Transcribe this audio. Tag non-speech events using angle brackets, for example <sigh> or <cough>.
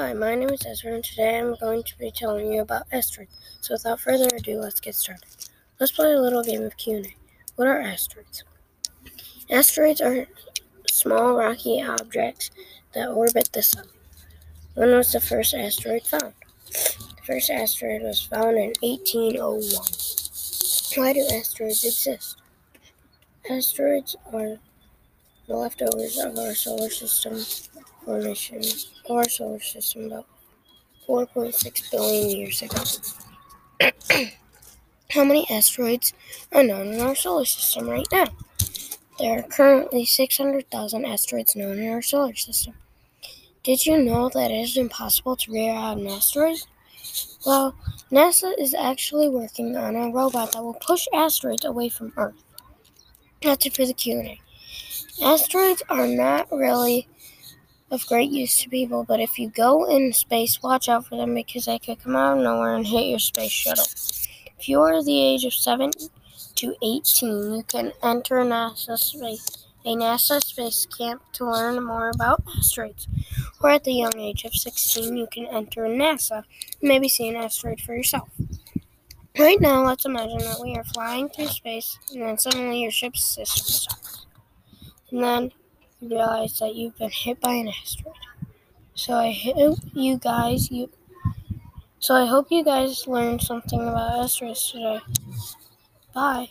Hi, my name is Ezra, and today I'm going to be telling you about asteroids. So without further ado, let's get started. Let's play a little game of Q&A. What are asteroids? Asteroids are small rocky objects that orbit the sun. When was the first asteroid found? The first asteroid was found in 1801. Why do asteroids exist? Asteroids are the leftovers of our solar system formation of our solar system about 4.6 billion years ago. <clears throat> How many asteroids are known in our solar system right now? There are currently 600,000 asteroids known in our solar system. Did you know that it is impossible to rear out an asteroid? Well, NASA is actually working on a robot that will push asteroids away from Earth. That's it for the Q&A. Asteroids are not really of great use to people, but if you go in space, watch out for them because they could come out of nowhere and hit your space shuttle. If you are the age of 7 to 18, you can enter NASA space, a NASA space camp to learn more about asteroids. Or at the young age of 16, you can enter NASA and maybe see an asteroid for yourself. Right now, let's imagine that we are flying through space and then suddenly your ship's system stops and then realize that you've been hit by an asteroid. So I hope you guys you so I hope you guys learned something about asteroids today. Bye.